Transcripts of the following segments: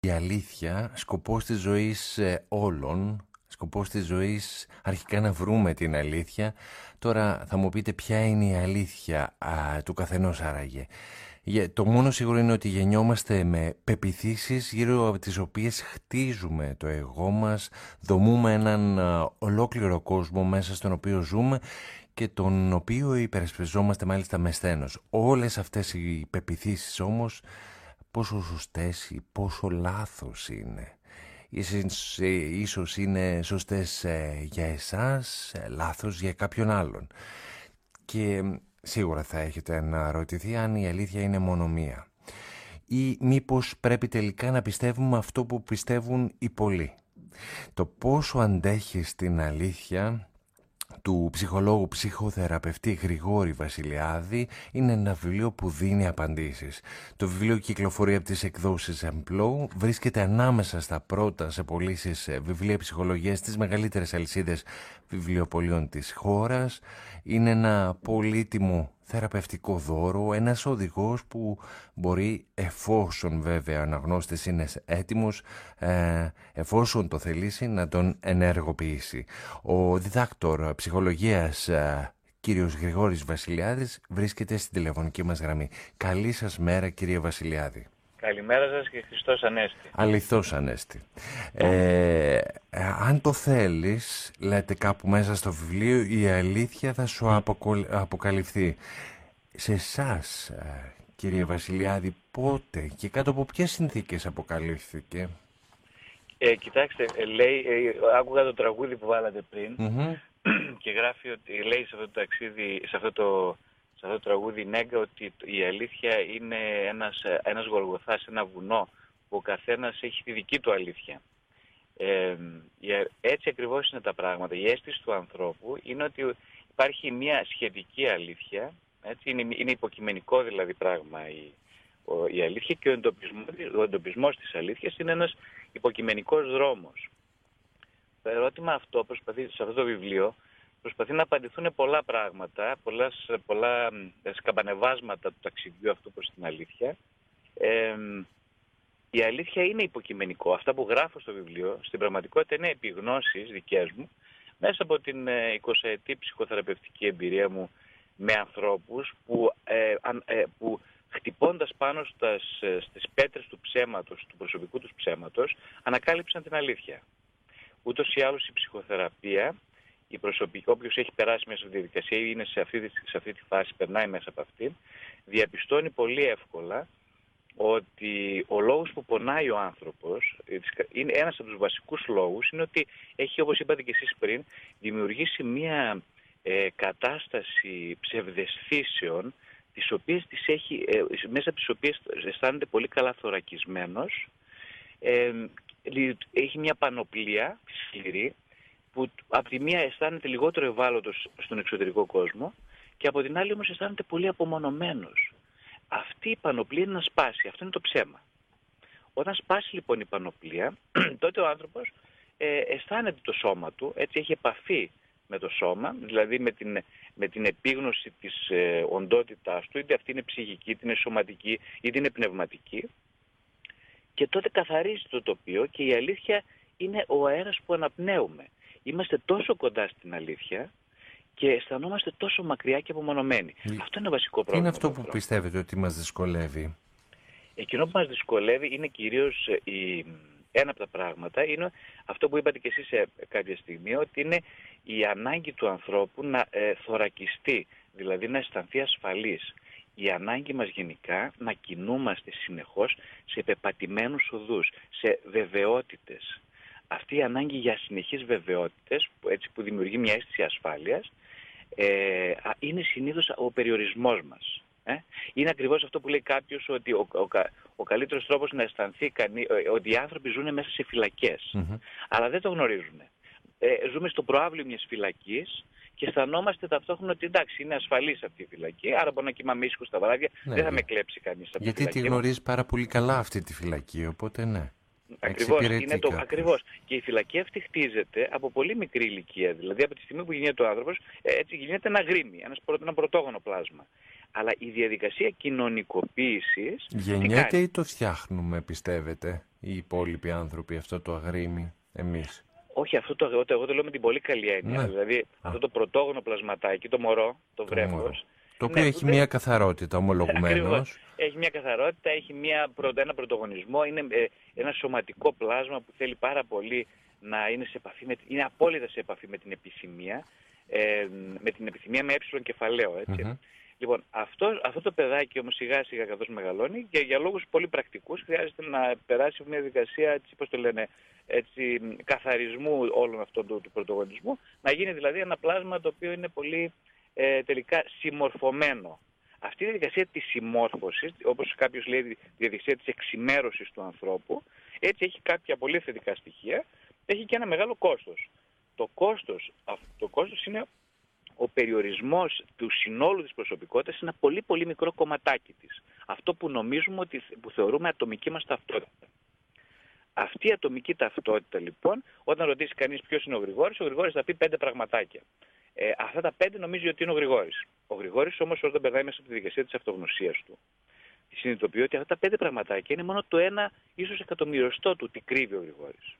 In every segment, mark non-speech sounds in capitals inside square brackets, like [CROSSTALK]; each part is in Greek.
η αλήθεια σκοπός της ζωής ε, όλων, σκοπός της ζωής αρχικά να βρούμε την αλήθεια. Τώρα θα μου πείτε ποια είναι η αλήθεια του καθενός άραγε. Το μόνο σίγουρο είναι ότι γεννιόμαστε με πεπιθήσεις γύρω από τις οποίες χτίζουμε το εγώ μας, δομούμε έναν ολόκληρο κόσμο μέσα στον οποίο ζούμε και τον οποίο υπερασπιζόμαστε μάλιστα με σθένος. Όλες αυτές οι πεπιθήσεις όμως πόσο σωστές ή πόσο λάθος είναι. Ίσως, ίσως είναι σωστές ε, για εσάς, ε, λάθος για κάποιον άλλον. Και σίγουρα θα έχετε αναρωτηθεί αν η αλήθεια είναι μόνο μία. Ή μήπως πρέπει τελικά να πιστεύουμε αυτό που πιστεύουν οι πολλοί. Το πόσο αντέχεις την αλήθεια του ψυχολόγου ψυχοθεραπευτή Γρηγόρη Βασιλιάδη είναι ένα βιβλίο που δίνει απαντήσεις. Το βιβλίο κυκλοφορεί από τις εκδόσεις Εμπλό, βρίσκεται ανάμεσα στα πρώτα σε πωλήσεις ε, βιβλία ψυχολογίας στις μεγαλύτερες αλυσίδες βιβλιοπολίων της χώρας. Είναι ένα πολύτιμο θεραπευτικό δώρο, ένας οδηγός που μπορεί, εφόσον βέβαια αναγνώστης είναι έτοιμος, ε, εφόσον το θελήσει να τον ενεργοποιήσει. Ο διδάκτορ ψυχολογίας ε, κύριος Γρηγόρης Βασιλιάδης βρίσκεται στην τηλεφωνική μας γραμμή. Καλή σας μέρα κύριε Βασιλιάδη. Καλημέρα σας και Χριστός Ανέστη. Αληθώς Ανέστη. Ε, ε, αν το θέλεις, λέτε κάπου μέσα στο βιβλίο, η αλήθεια θα σου αποκαλυφθεί. Σε εσάς, ε, κύριε Βασιλιάδη, πότε και κάτω από ποιες συνθήκες αποκαλύφθηκε; Ε, κοιτάξτε, ε, λέει, άκουγα το τραγούδι που βάλατε πριν [CLEARS THROAT] και γράφει ότι λέει σε αυτό το ταξίδι, σε αυτό το σε αυτό το τραγούδι Νέγκα ότι η αλήθεια είναι ένας, ένας γοργοθάς, ένα βουνό που ο καθένας έχει τη δική του αλήθεια. Ε, έτσι ακριβώς είναι τα πράγματα. Η αίσθηση του ανθρώπου είναι ότι υπάρχει μια σχετική αλήθεια, έτσι, είναι, είναι υποκειμενικό δηλαδή πράγμα η, η αλήθεια και ο εντοπισμός, ο εντοπισμός της αλήθειας είναι ένας υποκειμενικός δρόμος. Το ερώτημα αυτό προσπαθεί σε αυτό το βιβλίο προσπαθεί να απαντηθούν πολλά πράγματα, πολλά, πολλά σκαμπανεβάσματα του ταξιδιού αυτού προς την αλήθεια. Ε, η αλήθεια είναι υποκειμενικό. Αυτά που γράφω στο βιβλίο, στην πραγματικότητα είναι επιγνώσεις δικές μου, μέσα από την 20ετή ε, ψυχοθεραπευτική εμπειρία μου με ανθρώπους που, ε, ε, που χτυπώντας πάνω στα, στις πέτρες του ψέματος, του προσωπικού τους ψέματος, ανακάλυψαν την αλήθεια. Ούτως ή άλλως η ψυχοθεραπεία η προσωπική, όποιος έχει περάσει μέσα από τη διαδικασία ή είναι σε αυτή, σε αυτή τη φάση, περνάει μέσα από αυτή, διαπιστώνει πολύ εύκολα ότι ο λόγος που πονάει ο άνθρωπος, είναι ένας από τους βασικούς λόγους, είναι ότι έχει, όπως είπατε και εσείς πριν, δημιουργήσει μια ε, κατάσταση ψευδεσθήσεων, τις οποίες τις έχει, ε, μέσα από τις οποίες αισθάνεται πολύ καλά θωρακισμένος, ε, έχει μια πανοπλία σκληρή, που από τη μία αισθάνεται λιγότερο ευάλωτος στον εξωτερικό κόσμο και από την άλλη όμως αισθάνεται πολύ απομονωμένος. Αυτή η πανοπλία είναι να σπάσει, αυτό είναι το ψέμα. Όταν σπάσει λοιπόν η πανοπλία, [CLEARS THROAT] τότε ο άνθρωπος ε, αισθάνεται το σώμα του, έτσι έχει επαφή με το σώμα, δηλαδή με την, με την επίγνωση της ε, οντότητάς του, είτε αυτή είναι ψυχική, είτε είναι σωματική, είτε είναι πνευματική. Και τότε καθαρίζει το τοπίο και η αλήθεια είναι ο αέρας που αναπνέουμε είμαστε τόσο κοντά στην αλήθεια και αισθανόμαστε τόσο μακριά και απομονωμένοι. Αυτό είναι βασικό πρόβλημα. Τι είναι αυτό που πιστεύετε ότι μας δυσκολεύει; Εκείνο που μας δυσκολεύει είναι κυρίως ε, η... ένα από τα πράγματα, είναι αυτό που είπατε και εσείς σε κάποια στιγμή, ότι είναι η ανάγκη του ανθρώπου να ε, θωρακιστεί, δηλαδή να αισθανθεί ασφαλής. Η ανάγκη μας γενικά να κινούμαστε συνεχώς σε πεπατημένους οδούς, σε βεβαιότητες αυτή η ανάγκη για συνεχείς βεβαιότητες, έτσι που δημιουργεί μια αίσθηση ασφάλειας, ε, είναι συνήθως ο περιορισμός μας. Ε; Είναι ακριβώς αυτό που λέει κάποιος ότι ο, ο, ο καλύτερος τρόπος να αισθανθεί κανεί, ε, ότι οι άνθρωποι ζουν μέσα σε φυλακές. Αλλά δεν το γνωρίζουν. Ε, ζούμε στο προάβλιο μιας φυλακής και αισθανόμαστε ταυτόχρονα ότι εντάξει είναι ασφαλής αυτή η φυλακή, άρα μπορώ να κοιμάμαι ήσυχος στα βράδια, ναι, δεν θα με κλέψει κανείς από Γιατί τη γνωρίζει πάρα πολύ καλά αυτή τη φυλακή, οπότε ναι. Ακριβώς, είναι το, ακριβώς. Και η φυλακή αυτή χτίζεται από πολύ μικρή ηλικία. Δηλαδή από τη στιγμή που γίνεται ο άνθρωπος, ε, έτσι γίνεται ένα γρήμι, ένας, ένα πρωτόγωνο πλάσμα. Αλλά η διαδικασία κοινωνικοποίησης... Γεννιέται ή το φτιάχνουμε, πιστεύετε, οι υπόλοιποι άνθρωποι, αυτό το αγρίμι, εμείς; Όχι, αυτό το, εγώ, εγώ το λέω με την πολύ καλή έννοια. Ναι. Δηλαδή, αυτό το πρωτόγονο πλασματάκι, το μωρό, το, το βρέφος, το οποίο ναι, έχει μια καθαρότητα ομολογουμένως. Έχει μια καθαρότητα, έχει μια, ένα πρωτογονισμό, είναι ε, ένα σωματικό πλάσμα που θέλει πάρα πολύ να είναι σε επαφή με, είναι απόλυτα σε επαφή με την επιθυμία, ε, με την επιθυμία με ε κεφαλαίο, έτσι. Λοιπόν, αυτό, αυτό το παιδάκι όμως σιγά σιγά καθώς μεγαλώνει και για λόγους πολύ πρακτικούς χρειάζεται να περάσει μια διαδικασία, έτσι, πώς το λένε, έτσι, καθαρισμού όλων αυτών του, του πρωτογονισμού, να γίνει δηλαδή ένα πλάσμα το οποίο είναι πολύ ε, τελικά συμμορφωμένο. Αυτή η διαδικασία της συμμόρφωσης, όπως κάποιος λέει η διαδικασία της εξημέρωσης του ανθρώπου, έτσι έχει κάποια πολύ θετικά στοιχεία, έχει και ένα μεγάλο κόστος. Το κόστος, το κόστος είναι ο περιορισμός του συνόλου της προσωπικότητας είναι ένα πολύ πολύ μικρό κομματάκι της. Αυτό που νομίζουμε ότι που θεωρούμε ατομική μας ταυτότητα. Αυτή η ατομική ταυτότητα λοιπόν, όταν ρωτήσει κανείς ποιος είναι ο Γρηγόρης, ο Γρηγόρης θα πει πέντε πραγματάκια. Ε, αυτά τα πέντε νομίζει ότι είναι ο Γρηγόρης. Ο Γρηγόρης όμως όταν περνάει μέσα από τη δικασία της αυτογνωσίας του, συνειδητοποιεί ότι αυτά τα πέντε πραγματάκια είναι μόνο το ένα ίσως εκατομμυριστό του τι κρύβει ο Γρηγόρης.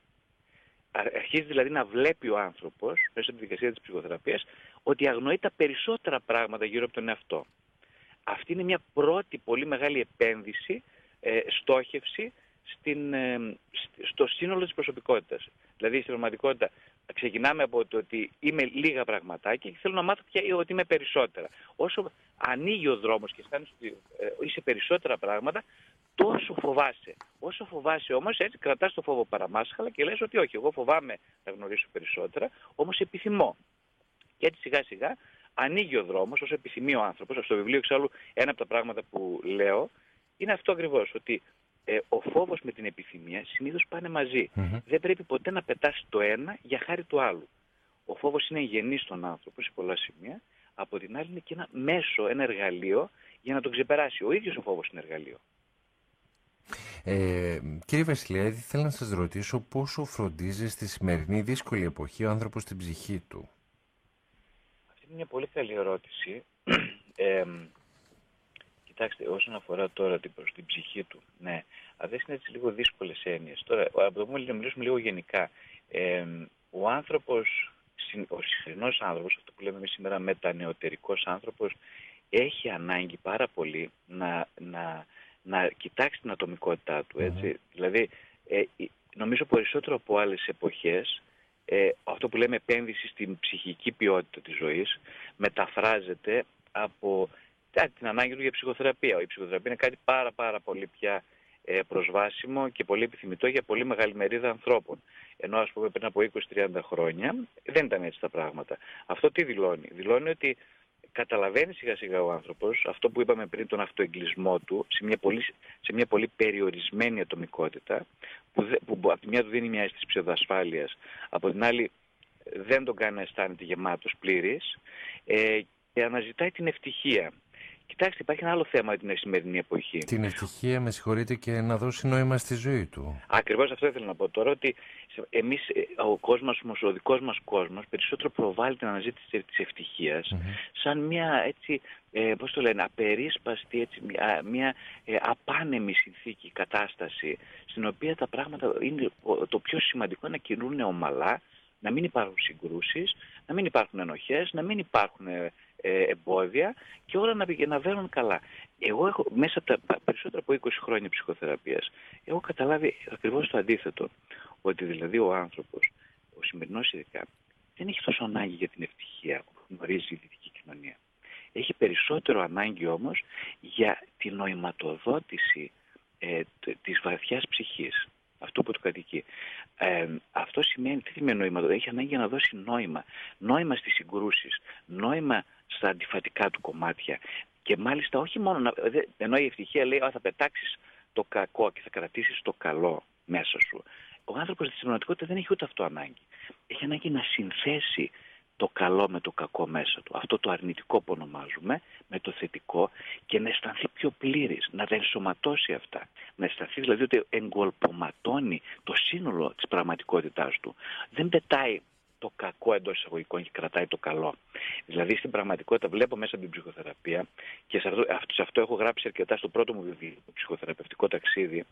Αρχίζει δηλαδή να βλέπει ο άνθρωπος μέσα από τη δικασία της ψυχοθεραπείας ότι αγνοεί τα περισσότερα πράγματα γύρω από τον εαυτό. Αυτή είναι μια πρώτη πολύ μεγάλη επένδυση, ε, στόχευση στην, ε, στο σύνολο της προσωπικότητας. Δηλαδή στην πραγματικότητα ξεκινάμε από το ότι είμαι λίγα πραγματάκια και θέλω να μάθω πια ότι είμαι περισσότερα. Όσο ανοίγει ο δρόμος και αισθάνεσαι ότι ε, είσαι περισσότερα πράγματα, τόσο φοβάσαι. Όσο φοβάσαι όμως έτσι κρατάς το φόβο παραμάσχαλα και λες ότι όχι, εγώ φοβάμαι να γνωρίσω περισσότερα, όμως επιθυμώ. Και έτσι σιγά σιγά ανοίγει ο δρόμος όσο επιθυμεί ο άνθρωπος. Στο βιβλίο εξάλλου ένα από τα πράγματα που λέω είναι αυτό ακριβώς, ότι ε, ο φόβος με την επιθυμία συνήθως πάνε Δεν πρέπει ποτέ να πετάς το ένα για χάρη του άλλου. Ο φόβος είναι γενής στον άνθρωπο σε πολλά σημεία, από την άλλη είναι και ένα μέσο, ένα εργαλείο για να τον ξεπεράσει. Ο ίδιος ο φόβος είναι εργαλείο. Ε, κύριε Βασιλιάδη, θέλω να σας ρωτήσω πόσο φροντίζεις στη σημερινή δύσκολη εποχή ο άνθρωπος στην ψυχή του; Αυτή είναι μια πολύ καλή ερώτηση. [CLEARS THROAT] Ε, Κοιτάξτε, όσον αφορά τώρα την προς την ψυχή του, ναι, αυτές είναι έτσι λίγο δύσκολες έννοιες. Τώρα, από το να μιλήσουμε λίγο γενικά. Ε, ο άνθρωπος, ο συχνός άνθρωπος, αυτό που λέμε εμείς σήμερα μετανεωτερικός άνθρωπος, έχει ανάγκη πάρα πολύ να, να, να κοιτάξει την ατομικότητά του, έτσι. Δηλαδή, ε, νομίζω περισσότερο από άλλες εποχές, ε, αυτό που λέμε επένδυση στην ψυχική ποιότητα της ζωής, μεταφράζεται από την ανάγκη του για ψυχοθεραπεία. Η ψυχοθεραπεία είναι κάτι πάρα πάρα πολύ πια ε, προσβάσιμο και πολύ επιθυμητό για πολύ μεγάλη μερίδα ανθρώπων. Ενώ ας πούμε πριν από 20-30 χρόνια δεν ήταν έτσι τα πράγματα. Αυτό τι δηλώνει; Δηλώνει ότι καταλαβαίνει σιγά σιγά ο άνθρωπος αυτό που είπαμε πριν τον αυτοεγκλισμό του σε μια πολύ, σε μια πολύ περιορισμένη ατομικότητα που, που, που από τη μια του δίνει μια αίσθηση ψευδασφάλειας από την άλλη δεν τον κάνει να αισθάνεται γεμάτος πλήρης ε, και αναζητάει την ευτυχία. Κοιτάξτε, υπάρχει ένα άλλο θέμα για την σημερινή εποχή. Την ευτυχία, με συγχωρείτε, και να δώσει νόημα στη ζωή του. Ακριβώς αυτό ήθελα να πω τώρα, ότι εμείς, ε, ο κόσμος μας, ο δικός μας κόσμος, περισσότερο προβάλλει την αναζήτηση της ευτυχίας σαν μια έτσι, ε, πώς το λένε, απερίσπαστη, έτσι, μια, μια ε, απάνεμη συνθήκη, κατάσταση, στην οποία τα πράγματα είναι το πιο σημαντικό να κινούν ομαλά, να μην υπάρχουν συγκρούσεις, να μην υπάρχουν ενοχές, να μην υπάρχουν ε, ε, εμπόδια και όλα να, να βαίνουν καλά. Εγώ έχω μέσα από τα περισσότερα από 20 χρόνια ψυχοθεραπείας έχω καταλάβει ακριβώς το αντίθετο. Ότι δηλαδή ο άνθρωπος, ο σημερινός ειδικά, δεν έχει τόσο ανάγκη για την ευτυχία που γνωρίζει η δυτική κοινωνία. Έχει περισσότερο ανάγκη όμως για την νοηματοδότηση ε, της βαθιάς ψυχής. Αυτό που το κατοικεί. Ε, αυτό σημαίνει, τι σημαίνει νόημα, έχει ανάγκη για να δώσει νόημα. Νόημα στις συγκρούσεις, νόημα στα αντιφατικά του κομμάτια. Και μάλιστα όχι μόνο, να, ενώ η ευτυχία λέει ότι θα πετάξεις το κακό και θα κρατήσεις το καλό μέσα σου. Ο άνθρωπος στην πραγματικότητα δεν έχει ούτε αυτό ανάγκη. Έχει ανάγκη να συνθέσει το καλό με το κακό μέσα του. Αυτό το αρνητικό που ονομάζουμε με το θετικό και να αισθανθεί πιο πλήρης, να τα ενσωματώσει αυτά. Να αισθανθεί δηλαδή ότι εγκολπωματώνει το σύνολο της πραγματικότητάς του. Δεν πετάει το κακό εντός εισαγωγικών και κρατάει το καλό. Δηλαδή στην πραγματικότητα βλέπω μέσα από την ψυχοθεραπεία και σε αυτό, σε αυτό έχω γράψει αρκετά στο πρώτο μου βιβλίο, το ψυχοθεραπευτικό ταξίδι.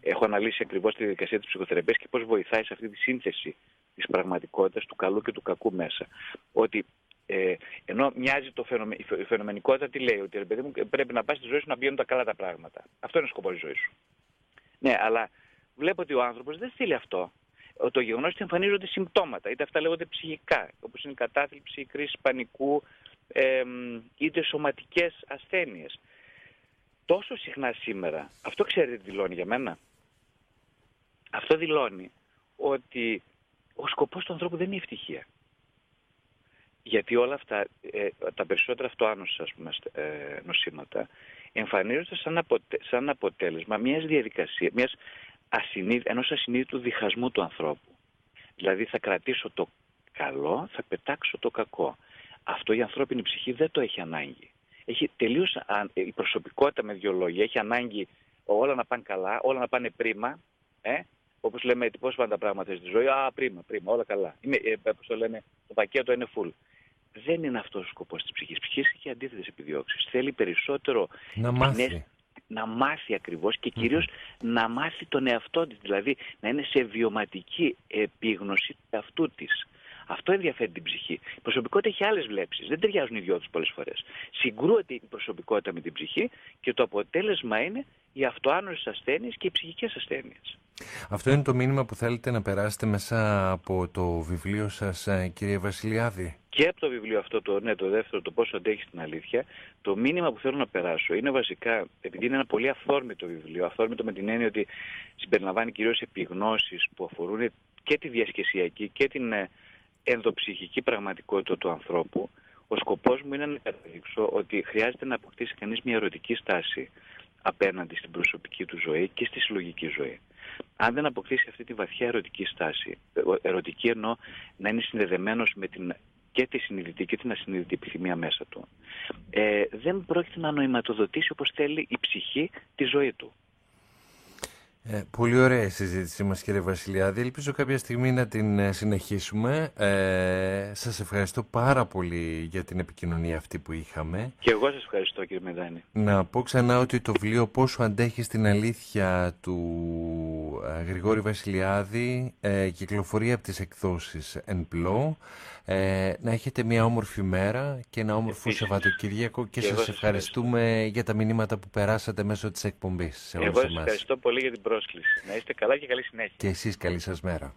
Έχω αναλύσει ακριβώς τη διαδικασία της ψυχοθεραπείας και πώς βοηθάει σε αυτή τη σύνθεση της πραγματικότητας, του καλού και του κακού μέσα. Ότι ε, ενώ μοιάζει το φαινομε, η φαινομενικότητα τι λέει, ότι παιδί μου, πρέπει να πας στη ζωή σου να πηγαίνουν τα καλά τα πράγματα. Αυτό είναι ο σκοπός της ζωής σου. Ναι, αλλά βλέπω ότι ο άνθρωπος δεν θέλει αυτό. Το γεγονός ότι εμφανίζονται συμπτώματα, είτε αυτά λέγονται ψυχικά, όπως είναι η κατάθλιψη, η κρίση πανικού, ε, είτε σωματικές ασθένειες. Τόσο συχνά σήμερα, αυτό ξέρετε τι δηλώνει για μένα; Αυτό δηλώνει ότι ο σκοπός του ανθρώπου δεν είναι η ευτυχία. Γιατί όλα αυτά, ε, τα περισσότερα αυτοάνωσης ας πούμε, ε, νοσήματα εμφανίζονται σαν, σαν αποτέλεσμα μιας διαδικασίας, μιας ασυνείδη, ενός ασυνείδητου διχασμού του ανθρώπου. Δηλαδή θα κρατήσω το καλό, θα πετάξω το κακό. Αυτό η ανθρώπινη ψυχή δεν το έχει ανάγκη. Έχει τελείως, η προσωπικότητα με δύο λόγια έχει ανάγκη όλα να πάνε καλά, όλα να πάνε πρίμα, ε, Όπως λέμε, πώς πάνε τα πράγματα στη ζωή. Α, πρίμα, πρίμα, όλα καλά. Είναι, ε, το λένε, το πακέτο είναι full. Δεν είναι αυτός ο σκοπός της ψυχής. Η ψυχή έχει αντίθετες επιδιώξεις. Θέλει περισσότερο να μάθει. Να μάθει ακριβώς και κυρίως να μάθει τον εαυτό της. Δηλαδή να είναι σε βιωματική επίγνωση του εαυτού της. Αυτό ενδιαφέρει την ψυχή. Η προσωπικότητα έχει άλλες βλέψεις. Δεν ταιριάζουν οι δυο τους πολλές φορές. Συγκρούεται η προσωπικότητα με την ψυχή και το αποτέλεσμα είναι οι αυτοάνωσες ασθένειες και οι ψυχικές ασθένειες. Αυτό είναι το μήνυμα που θέλετε να περάσετε μέσα από το βιβλίο σας, ε, κύριε Βασιλιάδη; Και από το βιβλίο αυτό, το, ναι, το δεύτερο, το πόσο αντέχεις την αλήθεια, το μήνυμα που θέλω να περάσω είναι βασικά, επειδή είναι ένα πολύ αυθόρμητο βιβλίο, αυθόρμητο με την έννοια ότι συμπεριλαμβάνει κυρίως επιγνώσεις που αφορούν και τη διασκεσιακή και την ε, ενδοψυχική πραγματικότητα του ανθρώπου, ο σκοπός μου είναι να καταδείξω ότι χρειάζεται να αποκτήσει κανείς μια ερωτική στάση απέναντι στην προσωπική του ζωή και στη συλλογική ζωή. Αν δεν αποκτήσει αυτή τη βαθιά ερωτική στάση, ερωτική εννοώ να είναι συνδεδεμένος με την και τη συνειδητή και την ασυνειδητή επιθυμία μέσα του, ε, δεν πρόκειται να νοηματοδοτήσει όπως θέλει η ψυχή τη ζωή του. Ε, πολύ ωραία η συζήτησή μας κύριε Βασιλιάδη. Ελπίζω κάποια στιγμή να την ε, συνεχίσουμε. Ε, σας ευχαριστώ πάρα πολύ για την επικοινωνία αυτή που είχαμε. Και εγώ σας ευχαριστώ κύριε Μεδάνη. Να πω ξανά ότι το βιβλίο «Πόσο αντέχει στην αλήθεια» του ε, Γρηγόρη Βασιλιάδη ε, κυκλοφορεί από τις εκδόσεις «Εν Ε, να έχετε μια όμορφη μέρα και ένα όμορφο Σαββατοκύριακο και, και σας ευχαριστούμε για τα μηνύματα που περάσατε μέσω της εκπομπής. εγώ σας ευχαριστώ πολύ για την πρόσκληση. Να είστε καλά και καλή συνέχεια. Και εσείς καλή σας μέρα.